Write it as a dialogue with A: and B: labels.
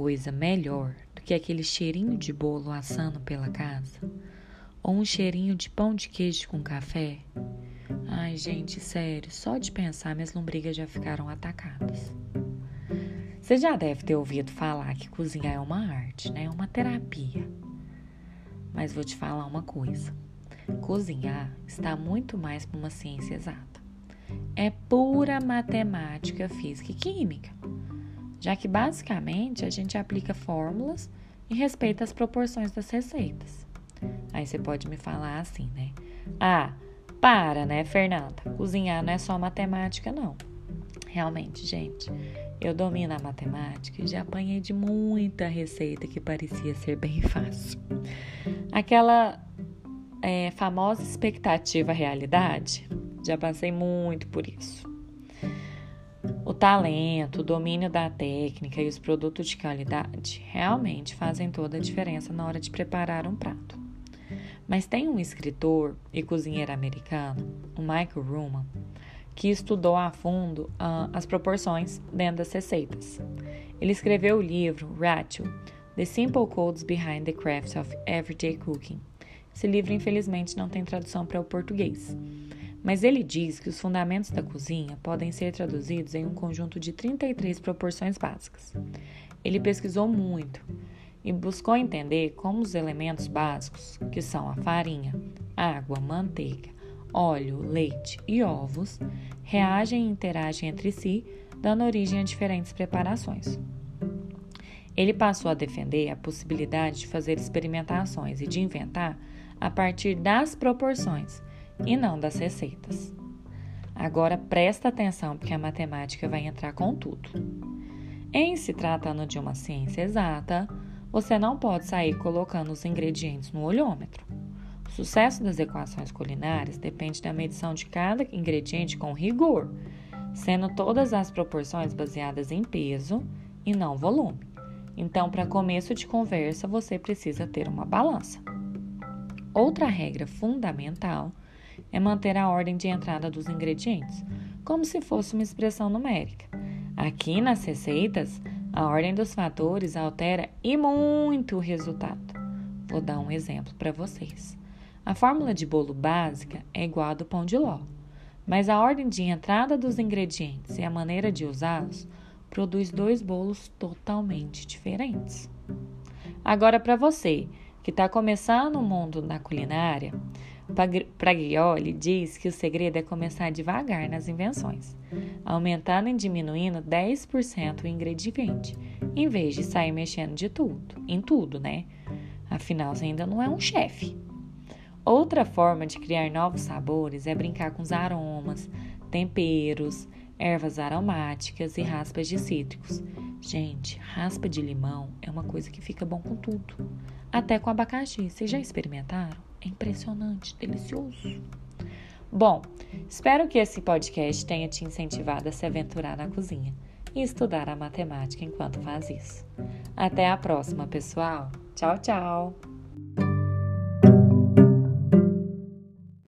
A: coisa melhor do que aquele cheirinho de bolo assando pela casa? Ou um cheirinho de pão de queijo com café? Ai, gente, sério, só de pensar minhas lombrigas já ficaram atacadas. Você já deve ter ouvido falar que cozinhar é uma arte, né? É uma terapia. Mas vou te falar uma coisa. Cozinhar está muito mais para uma ciência exata. É pura matemática, física e química. Já que basicamente a gente aplica fórmulas e respeita as proporções das receitas. Aí você pode me falar assim, né? Ah, para, né, Fernanda? Cozinhar não é só matemática, não. Realmente, gente, eu domino a matemática e já apanhei de muita receita que parecia ser bem fácil. Aquela é, famosa expectativa realidade, já passei muito por isso. Talento, o domínio da técnica e os produtos de qualidade realmente fazem toda a diferença na hora de preparar um prato. Mas tem um escritor e cozinheiro americano, o Michael Ruhlman, que estudou a fundo uh, as proporções dentro das receitas. Ele escreveu o livro Ratio, The Simple Codes Behind the Craft of Everyday Cooking. Esse livro, infelizmente, não tem tradução para o português. Mas ele diz que os fundamentos da cozinha podem ser traduzidos em um conjunto de 33 proporções básicas. Ele pesquisou muito e buscou entender como os elementos básicos, que são a farinha, água, manteiga, óleo, leite e ovos, reagem e interagem entre si, dando origem a diferentes preparações. Ele passou a defender a possibilidade de fazer experimentações e de inventar a partir das proporções e não das receitas. Agora presta atenção porque a matemática vai entrar com tudo. Em se tratando de uma ciência exata, você não pode sair colocando os ingredientes no olhômetro. O sucesso das equações culinárias depende da medição de cada ingrediente com rigor, sendo todas as proporções baseadas em peso e não volume. Então, para começo de conversa, você precisa ter uma balança. Outra regra fundamental é manter a ordem de entrada dos ingredientes, como se fosse uma expressão numérica. Aqui nas receitas, a ordem dos fatores altera e muito o resultado. Vou dar um exemplo para vocês. A fórmula de bolo básica é igual a do pão de ló, mas a ordem de entrada dos ingredientes e a maneira de usá-los produz dois bolos totalmente diferentes. Agora, para você que está começando o mundo da culinária, Praglioli diz que o segredo é começar devagar nas invenções, aumentando e diminuindo 10% o ingrediente, em vez de sair mexendo de tudo, em tudo, né? Afinal, você ainda não é um chefe. Outra forma de criar novos sabores é brincar com os aromas, temperos, ervas aromáticas e raspas de cítricos. Gente, raspa de limão é uma coisa que fica bom com tudo, até com abacaxi. Vocês já experimentaram? É impressionante, delicioso. Bom, espero que esse podcast tenha te incentivado a se aventurar na cozinha e estudar a matemática enquanto faz isso. Até a próxima, pessoal. Tchau, tchau.